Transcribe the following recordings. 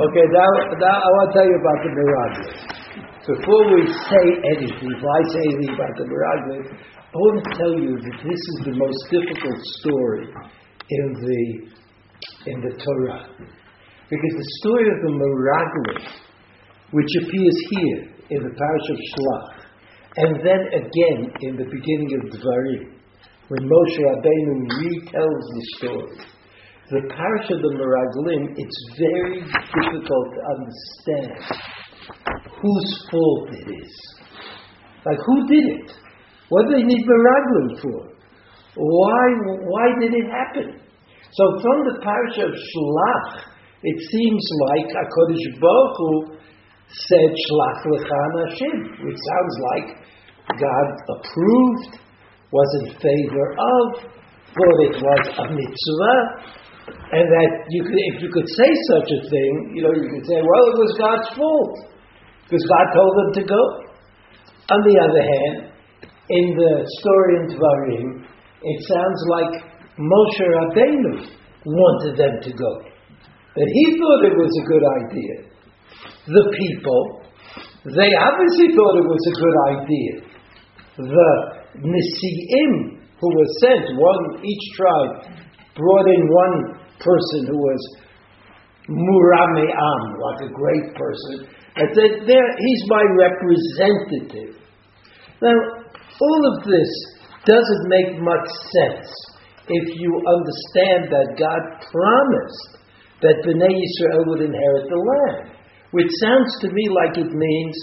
Okay, now, now I want to tell you about the Miraglim. Before we say anything, before I say anything about the Miraglim, I want to tell you that this is the most difficult story in the in the Torah. Because the story of the Miraglim, which appears here in the parish of Shlach, and then again in the beginning of Dvarim, when Moshe Rabbeinu retells the story, the parish of the Meraglim, it's very difficult to understand whose fault it is. Like, who did it? What do they need Meraglim for? Why, why did it happen? So from the parish of Shlach, it seems like HaKadosh Baruch Hu said Shlach lecha anashim, which sounds like God approved, was in favor of, thought it was a mitzvah, and that you could, if you could say such a thing, you know, you could say, well, it was God's fault because God told them to go. On the other hand, in the story in Dvarim, it sounds like Moshe Rabbeinu wanted them to go. That he thought it was a good idea. The people, they obviously thought it was a good idea. The Nisi'im who were sent, one each tribe brought in one person who was Murame'am, like a great person, said, there, he's my representative. Now, all of this doesn't make much sense if you understand that God promised that Bnei Israel would inherit the land, which sounds to me like it means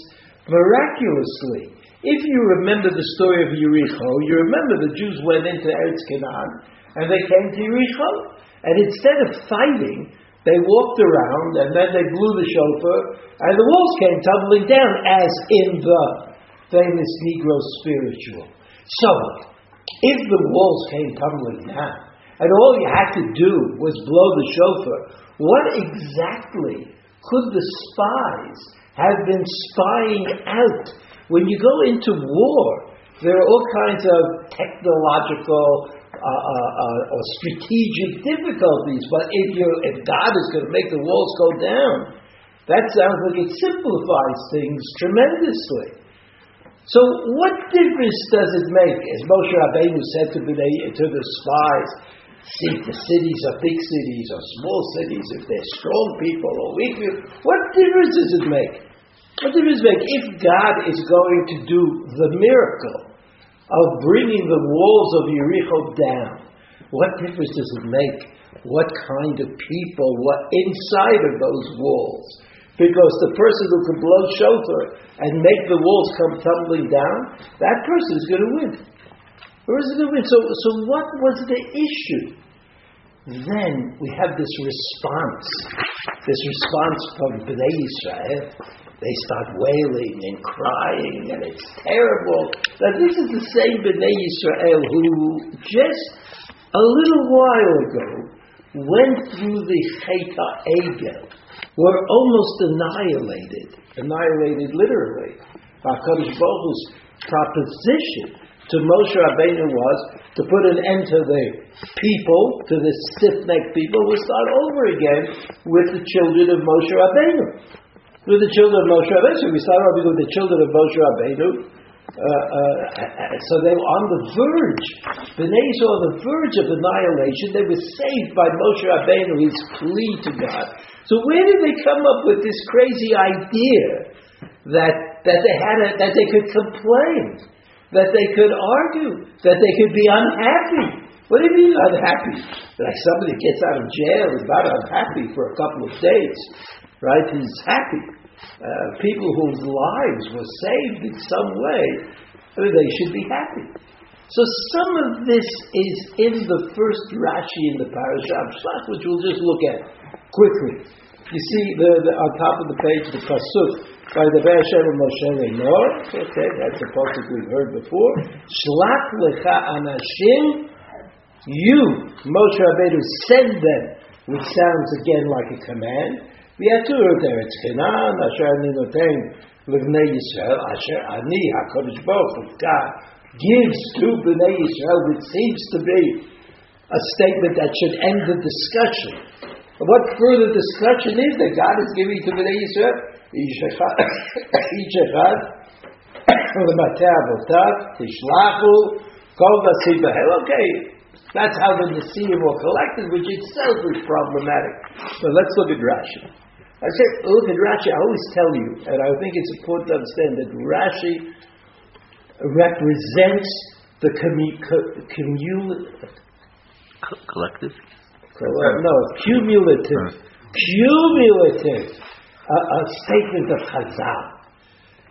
miraculously. If you remember the story of Yericho, you remember the Jews went into Eretz Canaan and they came to Yericho. And instead of fighting, they walked around and then they blew the shofar and the walls came tumbling down as in the famous Negro spiritual. So, if the walls came tumbling down and all you had to do was blow the shofar, what exactly could the spies have been spying out? When you go into war, there are all kinds of technological uh, uh, or strategic difficulties. But if you if God is going to make the walls go down, that sounds like it simplifies things tremendously. So what difference does it make, as Moshe Rabbeinu said to, the, to the spies, see the cities are big cities or small cities, if they're strong people or weak people, what difference does it make? What difference does it make if God is going to do the miracle? Of bringing the walls of Jericho down. What difference does it make? What kind of people, what inside of those walls? Because the person who can blow shofar and make the walls come tumbling down, that person is going to win. Or is it going to win? So, so what was the issue? Then we have this response, this response from Bnei Israel they start wailing and crying, and it's terrible. Now, this is the same Bnei Israel who just a little while ago went through the Chet HaEgel, were almost annihilated, annihilated literally. HaKadosh Baruch proposition to Moshe Rabbeinu was to put an end to the people, to the stiff-necked people, we start over again with the children of Moshe Rabbeinu with the children of Moshe Rabbeinu. We started off with the children of Moshe Rabbeinu. Uh, uh, so they were on the verge. The Israel on the verge of annihilation. They were saved by Moshe Rabbeinu, his plea to God. So where did they come up with this crazy idea that that they had a, that they could complain, that they could argue, that they could be unhappy? What do you mean unhappy? Like somebody gets out of jail is not unhappy for a couple of days, right? He's happy uh, people whose lives were saved in some way, I mean, they should be happy. So some of this is in the first Rashi in the parasha of Shlach, which we'll just look at quickly. You see the, the, on top of the page the pasuk by the Be'ashem of Moshe Lenor. Okay, that's a pasuk we've heard before. Shlach lecha anashim. You, Moshe Rabbeinu, send them, which sounds again like a command. We ויתורו את ארץ חינן, אשר אני נותן לבני Yisrael, אשר ani Hakadosh Baruch Hu, God, gives to בני Yisrael, which seems to be a statement that should end the discussion. But what further discussion is that God is giving to בני ישראל? איש אחד, איש אחד, למטה אבותיו, תשלחו, כל נשיא בהל, That's how the Nisi'im were collected, which itself is problematic. So let's look at Rashi. I said, oh, look at Rashi. I always tell you, and I think it's important to understand that Rashi represents the commu- co- collective. No, cumulative. Cumulative. A, a statement of Chazal.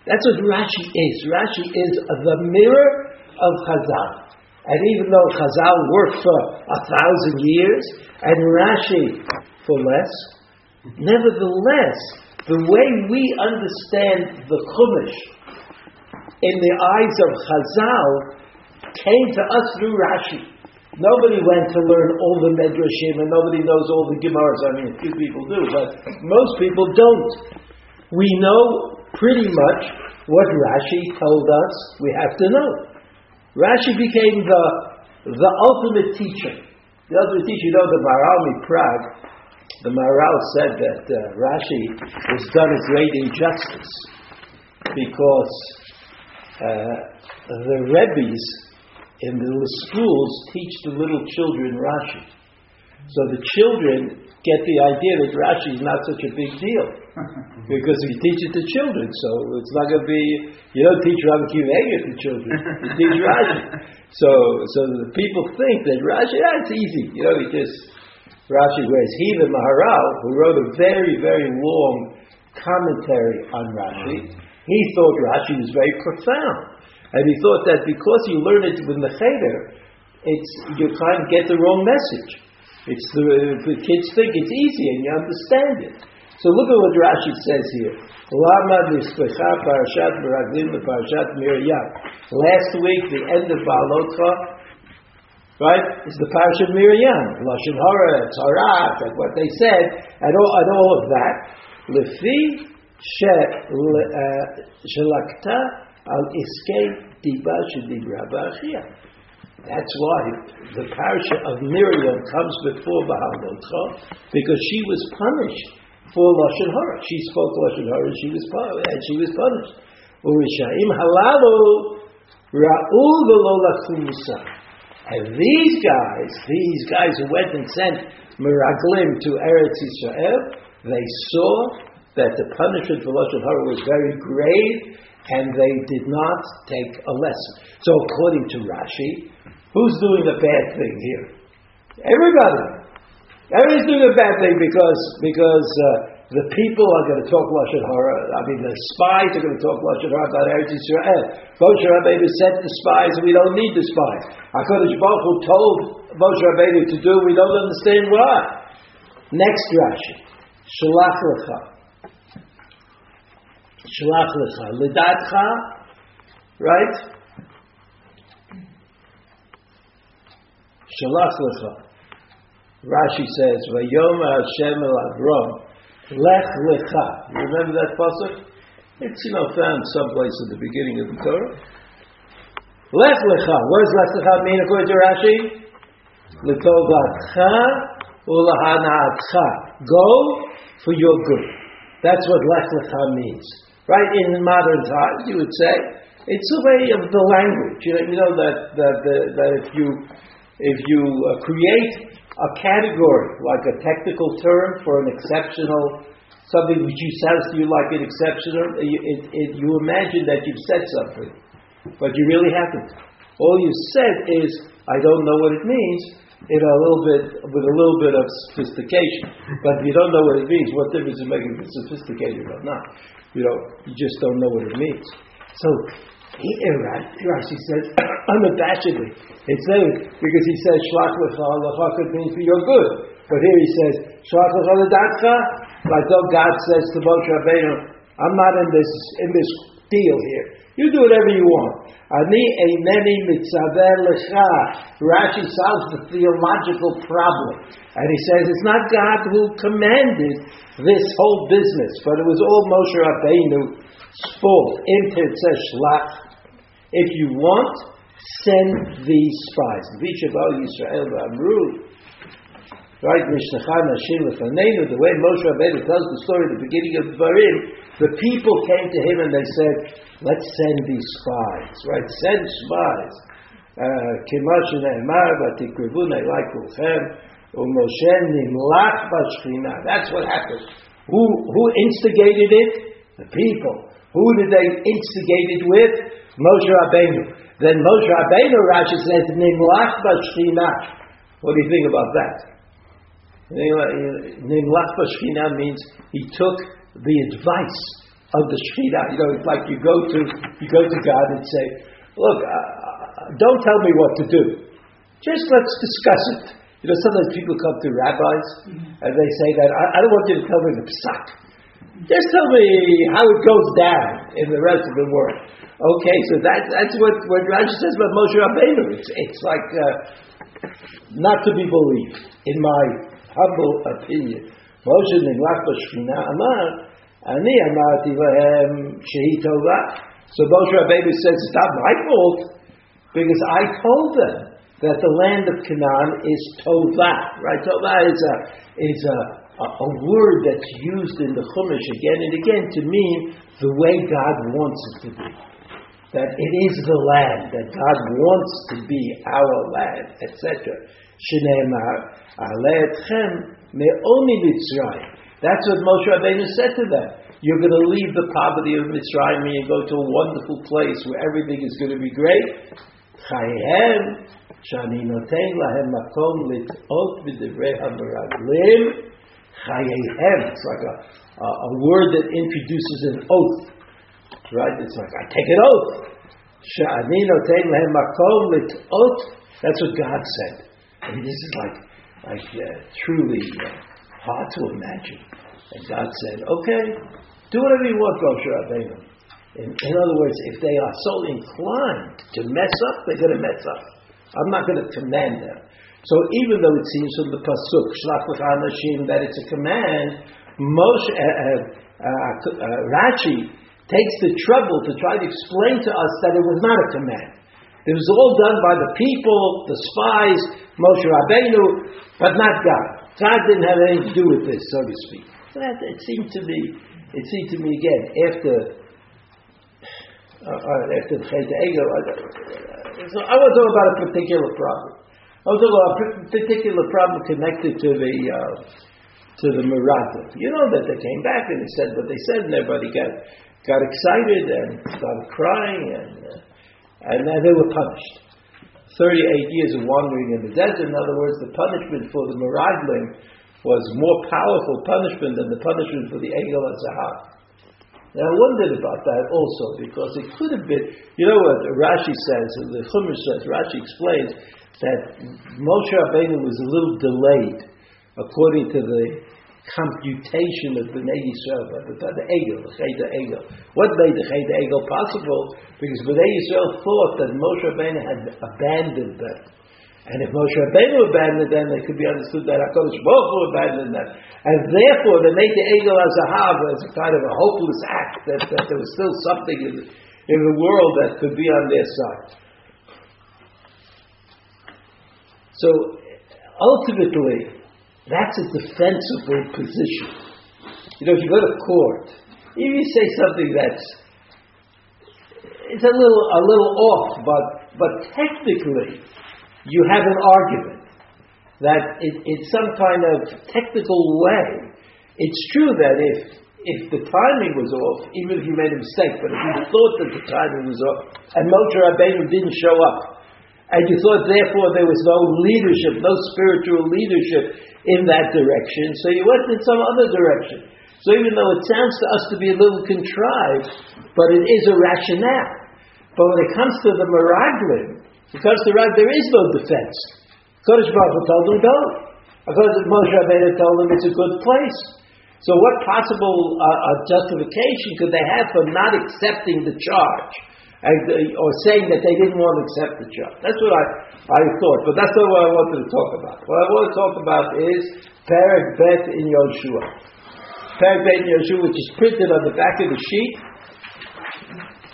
That's what Rashi is. Rashi is the mirror of Chazal. And even though Chazal worked for a thousand years and Rashi for less, nevertheless, the way we understand the Chumash in the eyes of Chazal came to us through Rashi. Nobody went to learn all the Medrashim and nobody knows all the Gemaras. I mean, a few people do, but most people don't. We know pretty much what Rashi told us we have to know. Rashi became the, the ultimate teacher. The ultimate teacher, you know, the Maharal Prague, the Maharal said that uh, Rashi was done a great injustice because uh, the Rebbe's in the schools teach the little children Rashi. So the children get the idea that Rashi is not such a big deal because we teach it to children. So it's not going to be you don't teach Rabbi Akiva to children. You teach Rashi. So so the people think that Rashi, yeah, it's easy. You know, he just Rashi. Whereas he, the Maharal, who wrote a very very long commentary on Rashi, mm-hmm. he thought Rashi was very profound. And he thought that because you learn it with the cheder, it's you can't get the wrong message. It's the, the kids think it's easy and you understand it. So look at what Rashi says here. Lama parashat parashat Last week, the end of Beha'alotcha, right, It's the parish of Miriam. Lashon Hara, Torah, like what they said, and all, and all of that. Lefi uh, shelakta al iskei diba shedibra ba'achia. That's why the parasha of Miriam comes before Beha'alotcha, because she was punished for lashon hara. She spoke lashon hara, and she was and she was punished. Urishaim halalu ra'ul v'lo And these guys, these guys who went and sent Meraglim to Eretz Yisrael, they saw that the punishment for Lashon Hara was very grave and they did not take a lesson. So according to Rashi, who's doing a bad thing here? Everybody. Everybody's doing a bad thing because because uh, the people are going to talk lashon hara. I mean, the spies are going to talk lashon hara about Eretz Yisrael. Moshe Rabbeinu sent the spies, and we don't need the spies. Hakadosh Baruch Hu told Moshe Rabbeinu to do. We don't understand why. Next Rashi, Shalach Lecha. Shlach lecha. Lidatcha, right? Shalach lecha. Rashi says, Vayom Hashem el Avram, lech lecha. You remember that pasuk? It's, you know, found someplace at the beginning of the Torah. Lech lecha. What does lech lecha mean according to Rashi? Letovatcha ulahanatcha. Go for your good. That's what lech lecha means. Right in modern times, you would say it's a way of the language. You know, you know that that, that, that if you if you uh, create a category like a technical term for an exceptional something which you sounds to you like an exceptional, it, it, it, you imagine that you've said something, but you really haven't. All you said is, I don't know what it means, in a little bit with a little bit of sophistication. But if you don't know what it means, what difference does it make if it's sophisticated or not? You know, you just don't know what it means. So he, Rashi says unabashedly. It's there because he says shlach lecha could mean for your good. But here he says shlach lecha like though God says to Moshe Rabbeinu, I'm not in this in this deal here. You do whatever you want. Ani eineni mitzaver lecha. Rashi solves the theological problem. And he says it's not God who commanded this whole business, but it was all Moshe spoke into Shlach. If you want, send these spies. Vishabal Yisrael Amru. Right, Mishnachan Hashem Lefanenu, the way Moshe Rabbeinu tells the story at the beginning of Dvarim, the people came to him and they said, let's send these spies, right, send spies. Kimash Ne'emar That's what happened. Who, who instigated it? The people. Who did they instigate it with? Moshe Rabbeinu. Then Moshe Rabbeinu, Rashi says, Nimlach b'shchina. What do you think about that? Nimlach b'shchina means he took the advice of the shchina. You know, it's like you go to you go to God and say, "Look, uh, don't tell me what to do. Just let's discuss it." You know, sometimes people come to rabbis and they say that I, I don't want you to tell me the psak. Just tell me how it goes down in the rest of the world. Okay, so that, that's what, what Rashi says about Moshe Rabbeinu. It's, it's like uh, not to be believed, in my humble opinion. Moshe Nimlach B'Shchina Amar, Ani Amarti Lahem Shehi Tova. So Moshe Rabbeinu says, it's not my fault, because I told them that the land of Canaan is Tova. Right? Tova is a, is a, a, word that's used in the Chumash again and again to mean the way God wants it to be that it is the land, that God wants to be our land, etc. That's what Moshe Rabbeinu said to them. You're going to leave the poverty of Mitzrayim and you go to a wonderful place where everything is going to be great. Shani noten lahem makom lit'ot v'divrei hameraglim. Chayehem. It's like a, a, a word that introduces an oath. Right? It's like, I take an oath. Sha'ani noten lehem makom lit'ot. That's what God said. I mean, this is like, like uh, truly uh, hard to imagine. And God said, okay, do whatever you want, Moshe Rabbeinu. In, in other words, if they are so inclined to mess up, they're going to mess up. I'm not going to command them. So even though it seems from the pasuk shlach anashim that it's a command, Moshe uh, uh, uh, Rashi takes the trouble to try to explain to us that it was not a command. It was all done by the people, the spies, Moshe Rabbeinu, but not God. God didn't have anything to do with this, so to speak. That it seemed to me, it seemed to me again after uh, uh after the Chet Ego. Uh, so I want to talk about a particular problem. About a particular problem connected to the uh, to the Meraglim. You know that they came back and they said what they said, and everybody got got excited and started crying, and uh, and then they were punished. 38 years of wandering in the desert. In other words, the punishment for the Meraglim was more powerful punishment than the punishment for the Egel and Zahar. Now I wondered about that also because it could have been, you know what Rashi says, the Chumash says, Rashi explains that Moshe Rabbeinu was a little delayed according to the computation of Bnei Yisrael, the, the Egel, the Chayda Egel. What made the Chayda Egel possible? Because Bnei Yisrael thought that Moshe Rabbeinu had abandoned them. And if Moshe Rabbeinu abandoned them, it could be understood that HaKadosh Baruch Hu abandoned them. And therefore, they made the Egel as a Hav as a kind of a hopeless act, that, that there was still something in, in the world that could be on their side. So, ultimately, that's a defensible position. You know, if you go to court, if you say something that's it's a little a little off, but but technically you have an argument that in some kind of technical way, it's true that if if the timing was off, even if you made a mistake, but if you thought that the timing was off, and Moshe Rabbeinu didn't show up, and you thought therefore there was no leadership, no spiritual leadership in that direction, so you went in some other direction. So even though it sounds to us to be a little contrived, but it is a rationale. But when it comes to the Meraglim, because the Rag, there is no defense. Kodesh Baruch told them don't. Because Moshe Rabbeinu told them it's a good place. So what possible uh, uh, justification could they have for not accepting the charge? Uh, or saying that they didn't want to accept the job. That's what I, I thought, but that's not what I wanted to talk about. What I want to talk about is Perek Bet in Yoshua. Perek Bet in Yoshua, which is printed on the back of the sheet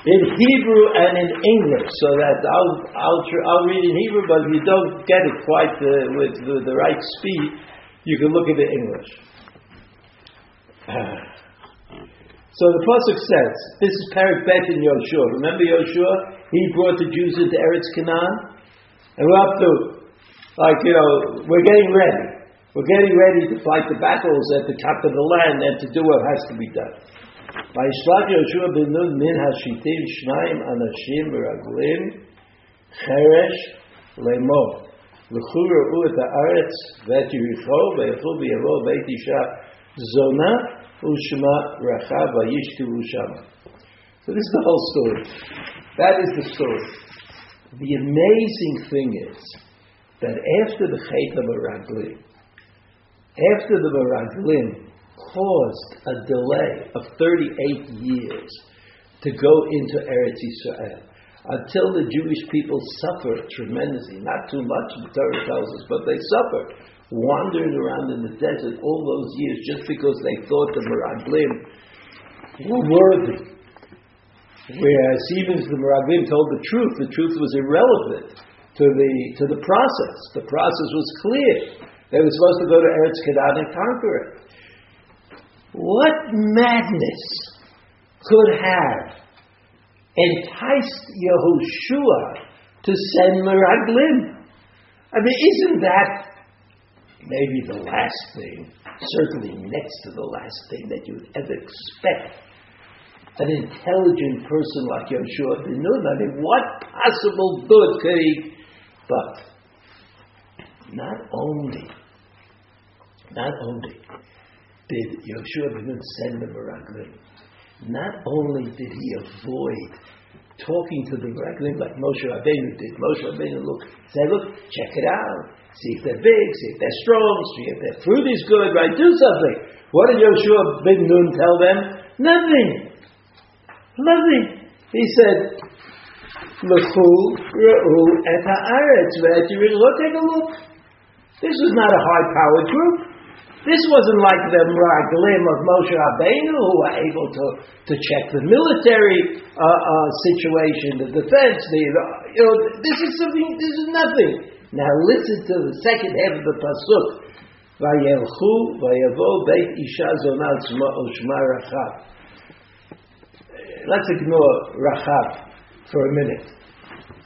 in Hebrew and in English, so that I'll, I'll, I'll read in Hebrew, but if you don't get it quite uh, with, with the right speed, You can look at the English. So the Pasuk says, this is Perek Bet in Yoshua. Remember Yoshua? He brought the Jews into Eretz Canaan. And we're up to, like, you know, we're getting ready. We're getting ready to fight the battles at the top of the land and to do what has to be done. Ushma Rechava Yishtu Ushama. So this is the whole story. That is the story. The amazing thing is that after the Chet Meraglim, after the Meraglim caused a delay of 38 years to go into Eretz Yisrael, until the Jewish people suffered tremendously, not too much, the Torah tells us, but they suffered wandering around in the desert all those years just because they thought the Meraglim were worthy. Whereas even as the Meraglim told the truth, the truth was irrelevant to the, to the process. The process was clear. They were supposed to go to Eretz Canaan and conquer it. What madness could have enticed Yehoshua to send Meraglim? I mean, isn't that maybe the last thing, certainly next to the last thing that you would ever expect? An intelligent person like Yehoshua ben Nun, I mean, what possible good could he? But not only, not only did Yoshua ben Nun send the Meraglim, not only did he avoid talking to the Meraglim like Moshe Rabbeinu did. Moshe Rabbeinu look, say, look, check it out. See if they're big, see if they're strong, see if their fruit is good, right? Do something. What did Yoshua ben Nun tell them? Nothing. Nothing. He said, L'chu re'u et ha'aretz ve'et Take a look. This is not a high-powered group. This wasn't like the Meraglim of Moshe Rabbeinu, who were able to, to check the military uh, uh, situation, the defense. The, you know, this is something. This is nothing. Now listen to the second half of the pasuk. Vayelchu vayavo beit isha rachav. Let's ignore rachav for a minute.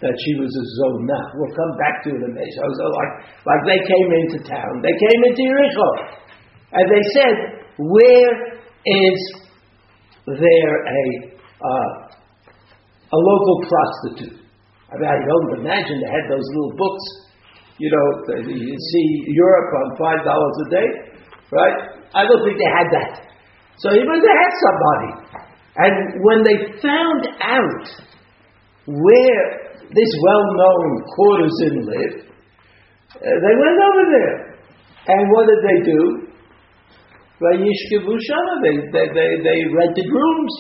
That she was a zonah. We'll come back to it in a minute. So like, like they came into town. They came into Yericho. And they said, where is there a, uh, a local prostitute? I mean, I don't imagine they had those little books. You know, you see Europe on five dollars a day, right? I don't think they had that. So even they had somebody. And when they found out where this well-known courtesan lived, uh, they went over there. And what did they do? They, they, they, they rented rooms.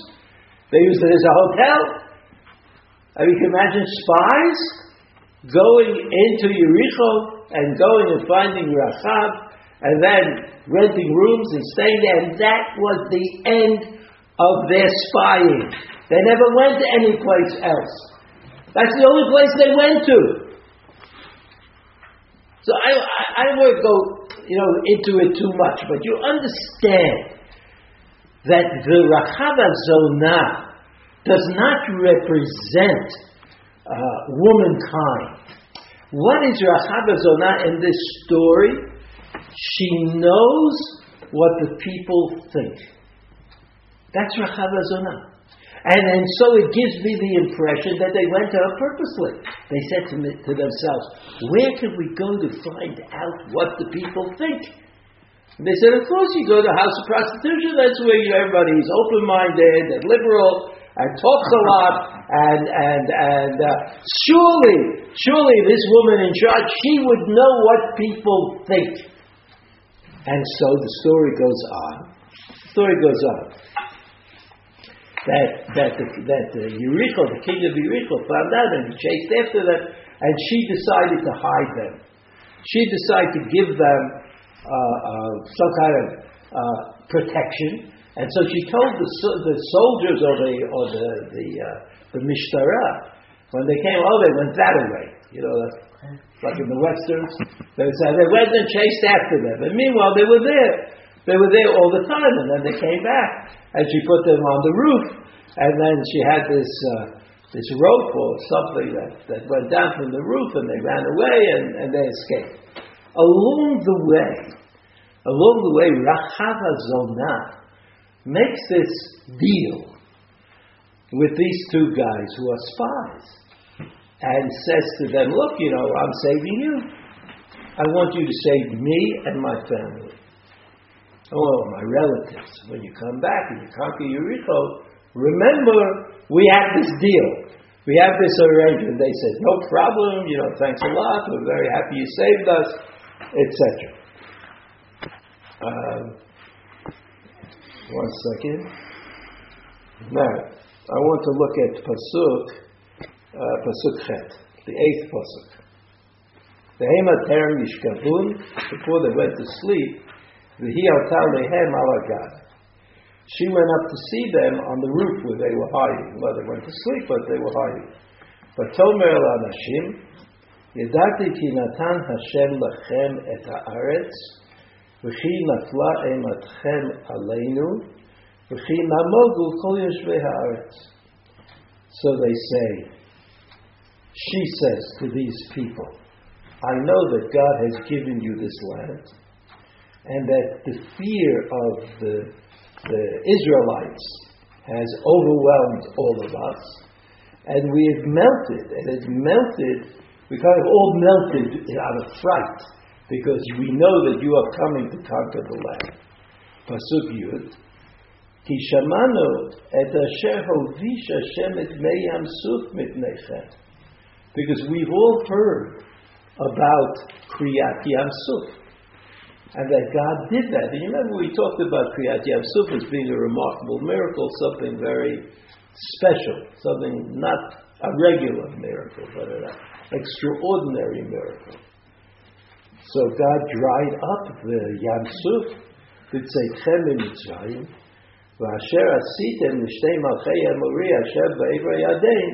They used it as a hotel. I mean, you can imagine spies going into Yericho and going and finding Rachab and then renting rooms and staying there. And that was the end of their spying. They never went to any place else. That's the only place they went to. So I, I, I won't go you know, into it too much, but you understand that the Rachava Zonah does not represent uh, womankind. What is Rachava Zonah in this story? She knows what the people think. That's Rachava Zonah. And, and so it gives me the impression that they went her purposely. They said to, me, to themselves, where can we go to find out what the people think? And they said, of course you go to the house of prostitution. That's where you, everybody's open-minded and liberal and talks a lot. And, and, and uh, surely, surely this woman in charge, she would know what people think. And so the story goes on. The story goes on that that the, that the Yericho, the king of Yericho, found out and chased after them, and she decided to hide them. She decided to give them uh, uh, some kind of uh, protection, and so she told the, the soldiers or the or the the, uh, the mishtara when they came, oh, they went that way. You know, like in the westerns. They say they went and chased after them, and meanwhile they were there. They were there all the time, and then they came back, and she put them on the roof, and then she had this uh, this rope or something that, that went down from the roof, and they ran away, and, and they escaped. Along the way, along the way, Rachava Zonah makes this deal with these two guys who are spies and says to them, Look, you know, I'm saving you. I want you to save me and my family. Oh, my relatives, when you come back and you conquer Jericho, remember we had this deal. We have this arrangement. They said, No problem, you know, thanks a lot, we're very happy you saved us, etc. Um, one second. Now, I want to look at Pasuk, uh, Pasuk Chet, the eighth Pasuk. The Hema Terem Yishkavun, before they went to sleep, V'hiyotah lehem alagad. She went up to see them on the roof where they were hiding. Well, they went to sleep, but they were hiding. But Tomer el Anashim, Yedati ki natan Hashem lachem et haaretz, v'chi nafla ematchem aleinu, v'chi namogu kol yeshve haaretz. So they say, she says to these people, I know that God has given you this land, and that the fear of the, the Israelites has overwhelmed all of us, and we have melted, and it's melted we kind of all melted out of fright because we know that you are coming to conquer the land. Pasuk Yud. Suf mitnechem. Because we've all heard about Kriyat Yam Suf And that God did that. And you remember we talked about Kriyat Yam Suf as being a remarkable miracle, something very special, something not a regular miracle, but an extraordinary miracle. So God dried up the Yam Suf, בצאתכם ממצרים, ואשר עשיתם לשתי מלכי אמורי אשר בעבר ירדן,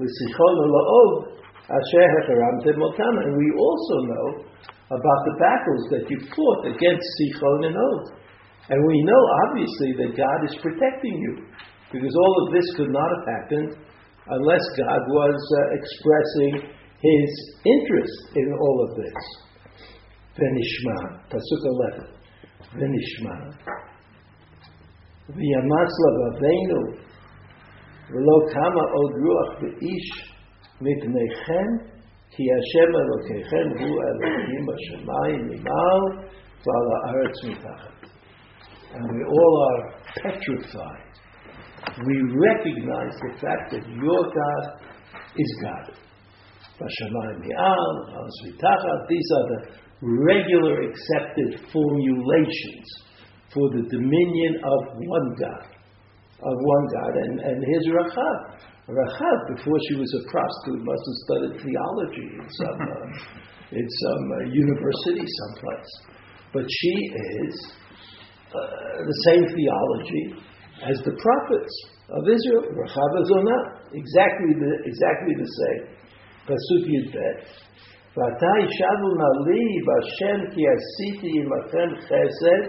לסיחון ולעוב, אשר החרמתם אותם. And we also know about the battles that you fought against Sichon and Og. And we know, obviously, that God is protecting you, because all of this could not have happened unless God was uh, expressing his interest in all of this. Venishma, Pasuk 11. Venishma. V'yamatz lavaveinu, v'lo kama od ruach v'ish mipnechem, כי השם אלוקיכם הוא אלוקים בשמיים ממעל ועל הארץ מתחת. And we all are petrified. We recognize the fact that your God is God. Bashamayim Mi'al, Al these are the regular accepted formulations for the dominion of one God. Of one God. And, and here's Rachav. Rachav, before she was a prostitute, must have studied theology in some, uh, in some uh, university someplace. But she is uh, the same theology as the prophets of Israel. Rachav Zonah, exactly the, exactly the same. פסוק י"ב, ועתה ישבו נא לי בהשם כי עשיתי עמכם חסד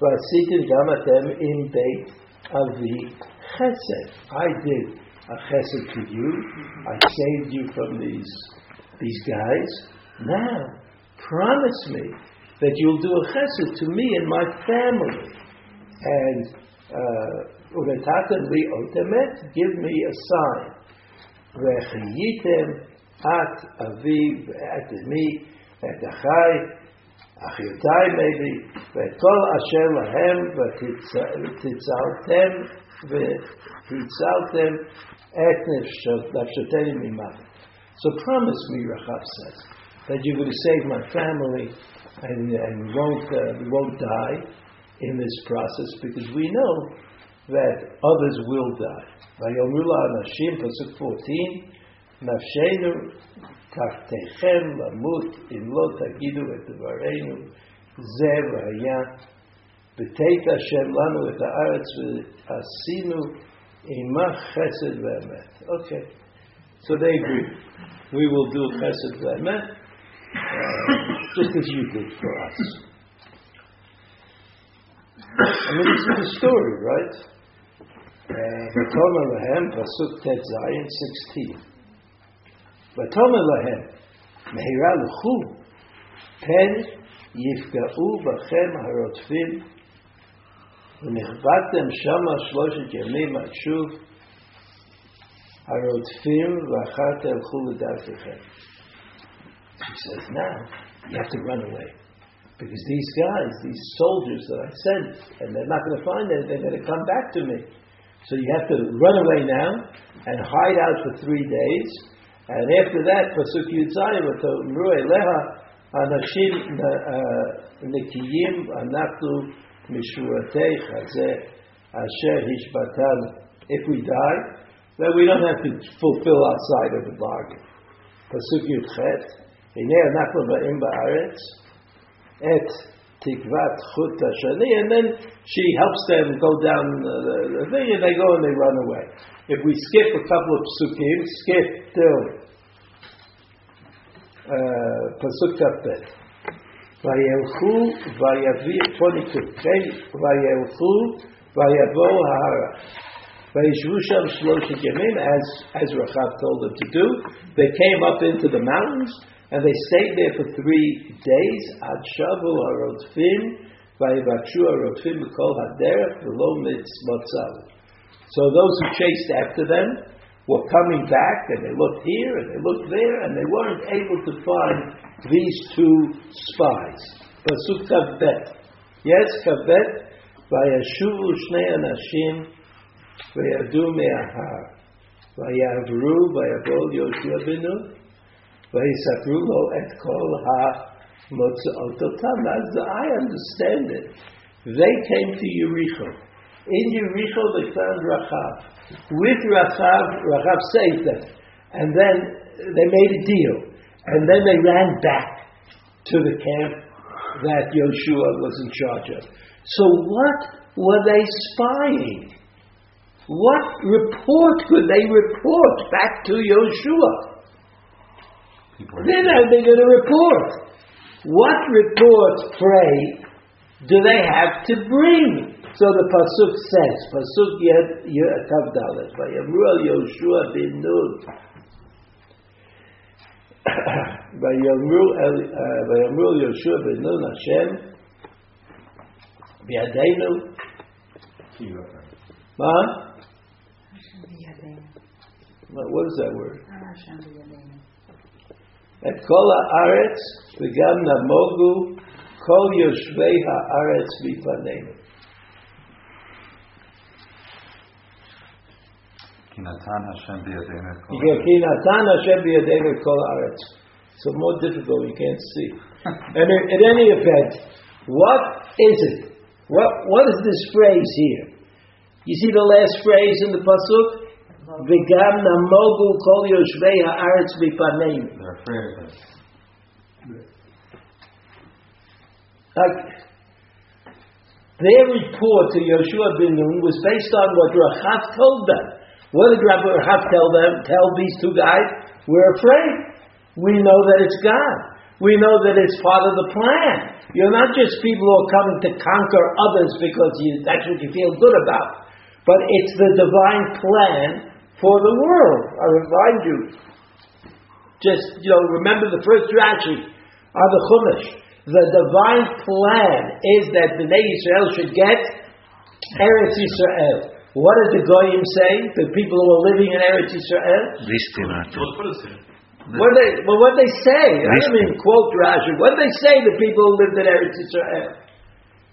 ועשיתם גם אתם עם בית אבי chesed. I did a chesed to you. I saved you from these, these guys. Now, promise me that you'll do a chesed to me and my family. And, ונתתם לי אות give me a sign. וחייתם את אבי ואת אמי ואת אחי, אחיותיי maybe, ואת כל אשר להם ותצלתם ותצלתם so promise me, Rachav says, that you're going to save my family and, and won't, uh, won't die in this process because we know that others will die. Nashim, Pasuk 14, Nafshenu Lamut in Lotagidu Varenu Zev Hashem Lanu et Haaretz Asinu Ima chesed ve'emet. Okay. So they agree. We will do chesed ve'emet, uh, just as you did for us. I mean, this is a story, right? Batomer lehem, pasuk tet zayin, 16. Batomer lehem, mehira lechu, pen yifga'u b'chem harotfim ונכבדתם שמה שלושת ימים עד שוב, הרודפים ואחר תלכו לדרככם. He says, now you have to run away. Because these guys, these soldiers that I sent, and they're not going to find it, they're going to come back to me. So you have to run away now and hide out for three days. And after that, Pasuk Yudzayim, Leha, אנשים נקיים אנחנו Mishuateich Asher Hishbatal. If we die, then we don't have to fulfill our side of the bargain. Pasuk Yudchet. Hinei anachlo ba'im ba'aretz. Et tikvat chut hashani. And then she helps them go down the, the thing and they go and they run away. If we skip a couple of pasukim, skip till uh, Pasuk Kapet. וילכו ויביא, 22, כן? וילכו ויבואו ההרה. וישבו שם שלושת ימים, as, as Rachav told them to do. They came up into the mountains, and they stayed there for three days. עד שבו הרודפים, ויבקשו הרודפים בכל הדרך, ולא מצמוצם. So those who chased after them, were coming back and they looked here and they looked there and they weren't able to find these two spies. Pasuk Kavbet. Yes, Kavbet. וישובו שני אנשים וירדו מההר. ויעברו ויבואו יהושע בן נון ויספרו לו את כל המוצאות אותם. As I understand it, they came to Yericho. In Yericho they found Rachav. With Rachav, Rachav saved them. And then they made a deal. And then they ran back to the camp that Yoshua was in charge of. So what were they spying? What report could they report back to Yoshua? Then are they going to report? What report, pray, do they have to bring? So the pasuk says, pasuk yed kav dalet, vayamru al Yoshua bin Nun, vayamru al Yoshua bin Nun Hashem, בידינו, מה? What is that word? את כל הארץ וגם נמוגו כל יושבי הארץ מפנינו. So more difficult, you can't see. and in any event, what is it? What, what is this phrase here? You see the last phrase in the Pasuk? וגם נמוגו כל יושבי הארץ מפנינו. They're afraid of us. Like, their report to Yoshua bin Nun was based on what Rachav told them. What did Rabbi Rahav tell them? Tell these two guys, we're afraid. We know that it's God. We know that it's part of the plan. You're not just people who are coming to conquer others because you, that's what you feel good about, but it's the divine plan for the world. I remind you. Just you know, remember the first Rashi of the Chumash. The divine plan is that Bnei Israel should get Eretz Israel. What did the Goyim say? The people who are living in Eretz Yisrael? What they, well, what they say? I don't mean quote Rashi. What they say? The people who lived in Eretz Israel.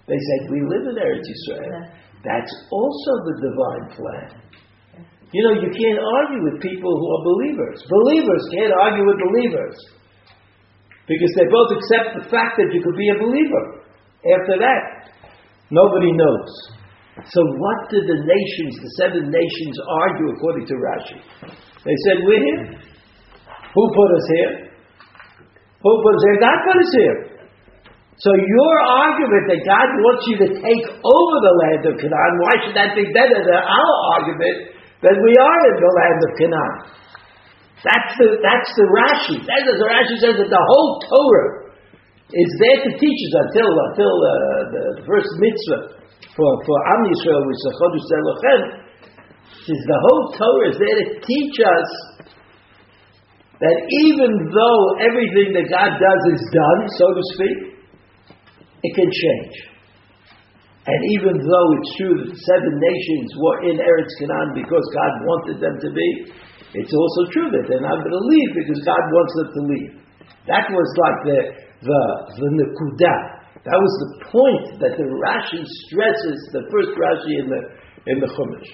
They said we live in Eretz Israel. That's also the divine plan. You know, you can't argue with people who are believers. Believers can't argue with believers because they both accept the fact that you could be a believer. After that, nobody knows. So what did the nations, the seven nations, argue according to Rashi? They said, We're here. Who put us here? Who put us here? God put us here. So your argument that God wants you to take over the land of Canaan, why should that be better than our argument that we are in the land of Canaan? That's the, that's the Rashi. That's the Rashi says that the whole Torah is there to teach us until, until uh, the first mitzvah for, for Am Yisrael, which is the is the whole Torah is there to teach us that even though everything that God does is done, so to speak, it can change. And even though it's true that seven nations were in Eretz Canaan because God wanted them to be, it's also true that they're not going to leave because God wants them to leave. That was like the the the nekuda. That was the point that the Rashi stresses, the first Rashi in the in the Chumash.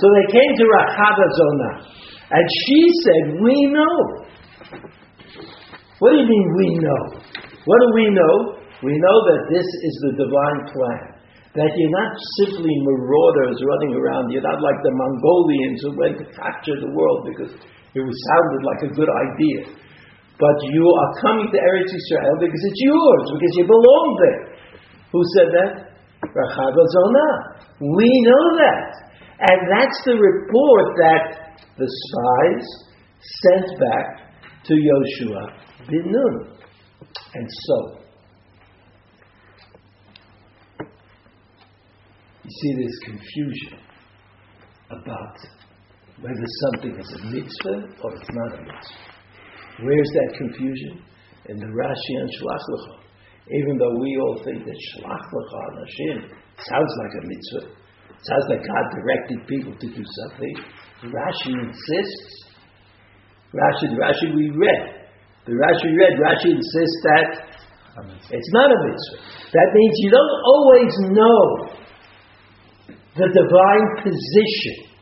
So they came to Rachav HaZonah, and she said, "We know." What do you mean we know? What do we know? We know that this is the divine plan. That you're not simply marauders running around. You're not like the Mongolians who went to capture the world because it was sounded like a good idea. But you are coming to Eretz Israel because it's yours, because you belong there. Who said that? Rachav HaZonah. We know that. And that's the report that the spies sent back to Yoshua bin Nun. And so, you see this confusion about whether something is a mitzvah or it's not a mitzvah. Where's that confusion? In the Rashi and Shlach Lecha. Even though we all think that Shlach lecha anashim sounds like a mitzvah, it sounds like God directed people to do something, Rashi insists. Rashi, the Rashi we read, the Rashi read, Rashi insists that it's not a mitzvah. That means you don't always know the divine position.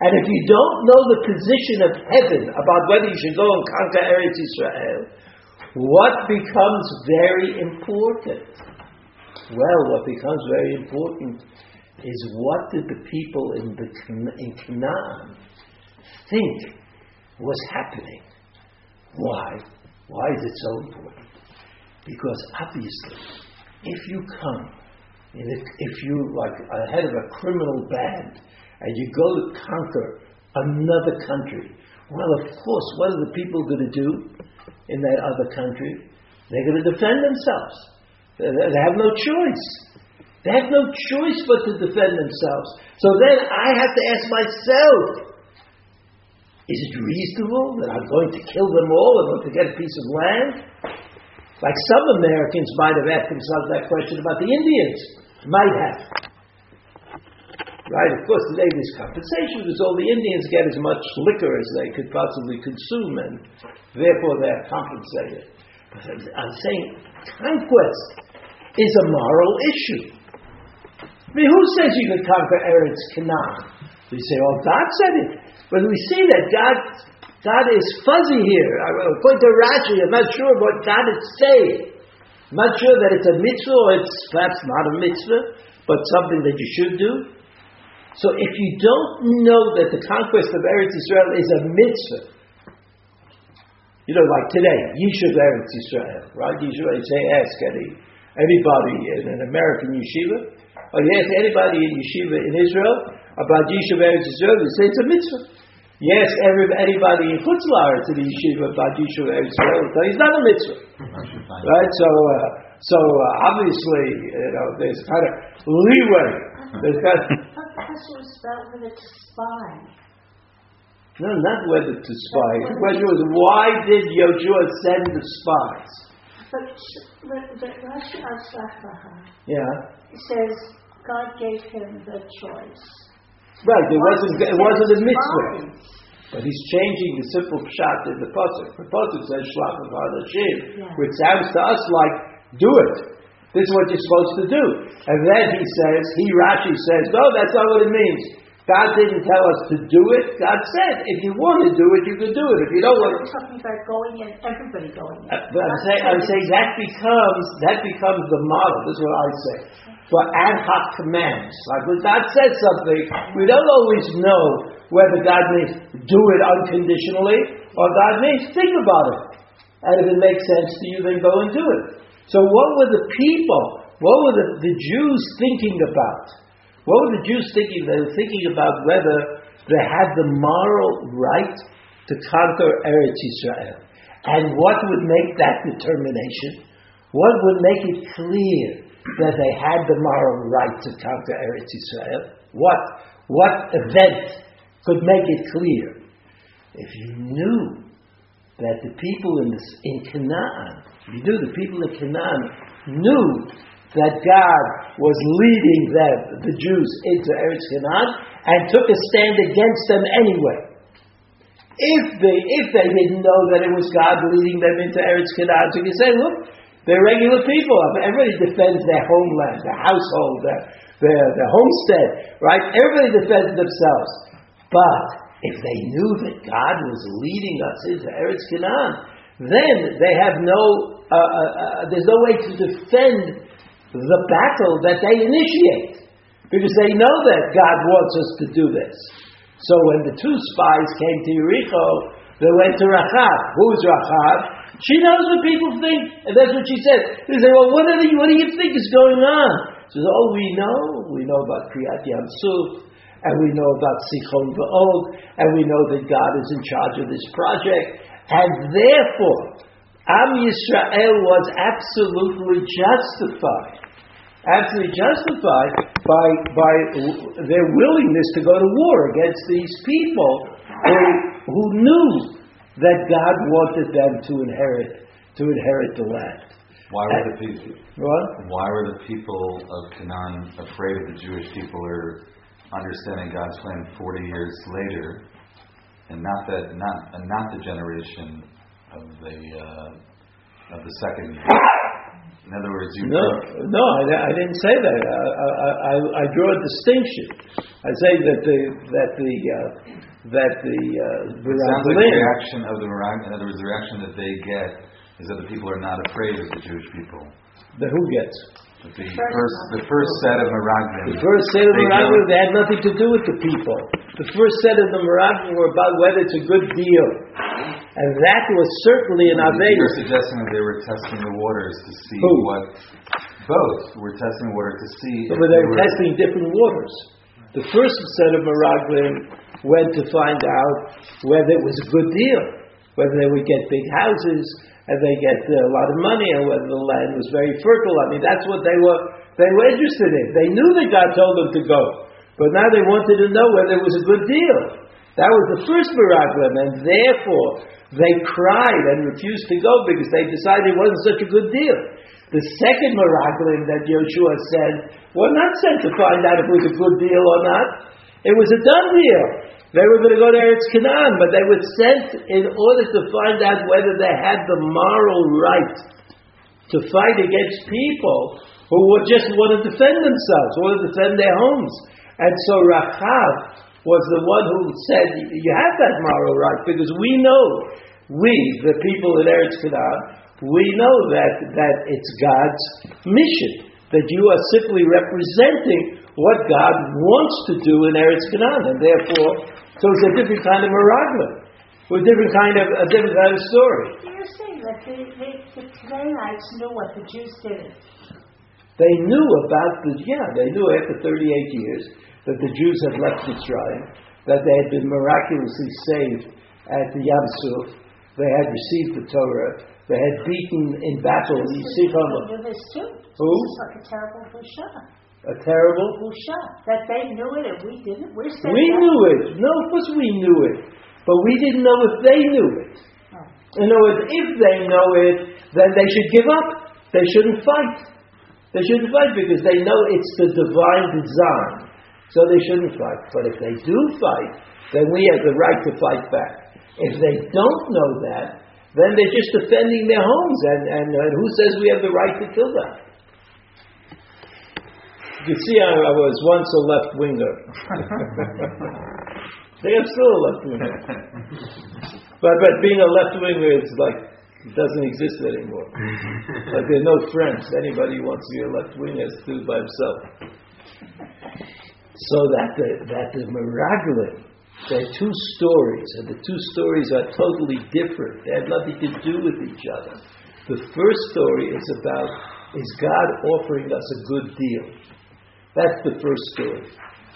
And if you don't know the position of heaven about whether you should go and conquer Eretz Israel, what becomes very important? Well, what becomes very important is what did the people in, the, in Canaan think was happening? Why? Why is it so important? Because obviously, if you come, if, if you like ahead of a criminal band and you go to conquer another country, well, of course, what are the people going to do in that other country? They're going to defend themselves. They have no choice. They have no choice but to defend themselves. So then I have to ask myself, is it reasonable that I'm going to kill them all in order to get a piece of land? Like some Americans might have asked themselves that question about the Indians. Might have. Right? Of course, today there's compensation because all the Indians get as much liquor as they could possibly consume, and therefore they're compensated. But I'm saying conquest is a moral issue. I mean, who says you can conquer Eretz Canaan? We say, oh, God said it. But we see that God, God is fuzzy here. According to Rashi, I'm not sure what God is saying. I'm not sure that it's a mitzvah or it's perhaps not a mitzvah, but something that you should do. So if you don't know that the conquest of Eretz Israel is a mitzvah, you know, like today, Yishuv Eretz Israel, right? Yishuv, say, ask any, anybody in an American yeshiva, or you ask anybody in yeshiva in Israel about Yishuv Eretz Israel, they say it's a mitzvah. You ask anybody in Chutz La'aretz in the yeshiva about Yishuv Eretz Israel, they it's not a mitzvah. Right? So, uh, so uh, obviously, you know, there's kind of leeway. There's kind of, Question was about to spy. No, not whether to spy. The question was why did Yoshua send the spies? But the, the Rashi Asafaha Yeah, says God gave him the choice. right. It wasn't. It wasn't a mitzvah. But he's changing the simple pshat in the pasuk. The pasuk says shlach anashim, Yeah. which sounds to us like do it. This is what you're supposed to do. And then he says, he Rashi says, no, that's not what it means. God didn't tell us to do it. God said, if you want to do it, you can do it. If you don't want to, talking about going in, everybody going in. Uh, But I'm saying, I'm saying that becomes that becomes the model. This is what I say for ad hoc commands. Like when God says something, we don't always know whether God means do it unconditionally or God means think about it, and if it makes sense to you, then go and do it. So what were the people? What were the, the Jews thinking about? What were the Jews thinking? They were thinking about whether they had the moral right to conquer Eretz Israel. And what would make that determination? What would make it clear that they had the moral right to conquer Eretz Israel? What, what event could make it clear? If you knew that the people in, this, in Canaan, you knew the people in Canaan knew that God was leading them, the Jews, into Eretz Canaan and took a stand against them anyway. If they, if they didn't know that it was God leading them into Eretz Canaan, so you say, look, they're regular people. Everybody defends their homeland, their household, their, their, their homestead, right? Everybody defends themselves. But if they knew that God was leading us into Eretz Canaan, then they have no, uh, uh, uh, there's no way to defend the battle that they initiate. Because they know that God wants us to do this. So when the two spies came to Yericho, they went to Rachav. Who's Rachav? She knows what people think, and that's what she said. They say, well, what, you, what do you think is going on? She says, oh, we know. We know about Kriyat Yam Suf, and we know about Sichon Va'Og, and we know that God is in charge of this project. And therefore, Am Yisrael was absolutely justified absolutely justified by, by their willingness to go to war against these people who, who knew that God wanted them to inherit to inherit the land. Why were the people? What? Why were the people of Canaan afraid of the Jewish people or understanding God's plan forty years later, and not that not and not the generation of the uh, of the second year? In other words, you no, no, I, I, didn't say that. I, I, I, draw a distinction. I say that the that the uh, that the uh, it sounds like the reaction of the In other words, the reaction that they get is that the people are not afraid of the Jewish people. The who gets? The first, the first set of Meraglim. The first set of Meraglim, they had nothing to do with the people. The first set of the Meraglim were about whether it's a good deal. And that was certainly an aveira. You're suggesting that they were testing the waters to see Who? what. Both were testing the water to see. but they were testing different waters. The first set of Meraglim went to find out whether it was a good deal, whether they would get big houses, and they get uh, a lot of money and whether the land was very fertile. I mean, that's what they were they were interested in. They knew that God told them to go, but now they wanted to know whether it was a good deal. That was the first Meraglim, and therefore they cried and refused to go because they decided it wasn't such a good deal. The second Meraglim that Yeshua said, "We're not sent to find out if it was a good deal or not. It was a done deal. They were going to go to Eretz Canaan, but they were sent in order to find out whether they had the moral right to fight against people who just want to defend themselves, want to defend their homes. And so Rachav was the one who said, You have that moral right because we know, we, the people in Eretz Canaan, we know that, that it's God's mission, that you are simply representing what God wants to do in Eretz Canaan, and therefore so it's a different kind of Meraglim, with a different kind of a different kind of story. You're saying that the, the, the Canaanites knew what the Jews did. They knew about the yeah, they knew after 38 years that the Jews had left Mitzrayim, that they had been miraculously saved at the Yam Suf, they had received the Torah, they had beaten in battle the Sichon. Who? This is like a terrible Busha a terrible busha that they knew it and we didn't. We're we knew it. No, of course we knew it, but we didn't know if they knew it. Oh. In other words, if they know it, then they should give up. They shouldn't fight. They shouldn't fight because they know it's the divine design. So they shouldn't fight. But if they do fight, then we have the right to fight back. If they don't know that, then they're just defending their homes. And, and, and who says we have the right to kill them? You see, I, I was once a left winger. I am still a left winger. But, but being a left winger is like, it doesn't exist anymore. like there are no friends. Anybody who wants to be a left winger has to do it by himself. So that the, that the Meraglim, there are two stories, and the two stories are totally different. They have nothing to do with each other. The first story is about is God offering us a good deal. That's the first story.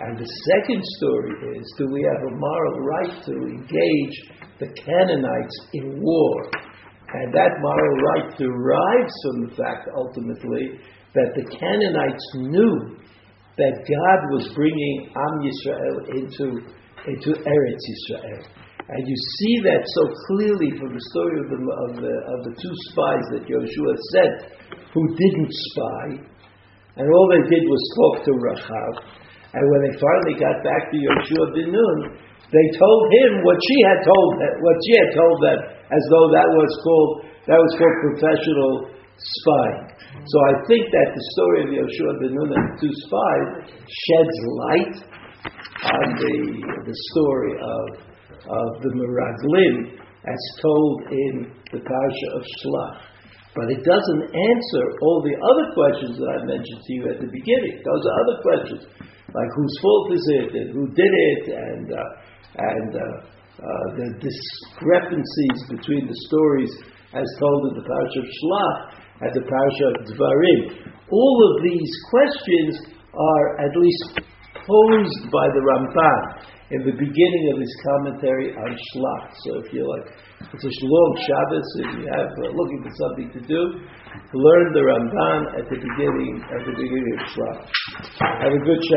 And the second story is do we have a moral right to engage the Canaanites in war? And that moral right derives from the fact, ultimately, that the Canaanites knew that God was bringing Am Yisrael into, into Eretz Yisrael. And you see that so clearly from the story of the, of the, of the two spies that Joshua sent, who didn't spy, and all they did was talk to Rachav. And when they finally got back to Yoshua bin Nun, they told him what she had told them, what she had told them, as though that was called that was called professional spying. So I think that the story of Yoshua ben Nun and the two spies sheds light on the the story of of the Meraglim as told in the parasha of Shlach. But it doesn't answer all the other questions that I mentioned to you at the beginning. Those are other questions, like whose fault is it, and who did it, and uh, and uh, uh, the discrepancies between the stories as told in the parasha of Shlach and the parasha of Dvarim. All of these questions are at least posed by the Ramban in the beginning of his commentary on Shlach. So if you're like, it's a long Shabbos, if you have uh, looking for something to do, To learn the Ramban at the beginning at the beginning of Shlach. Have a good Shabbos.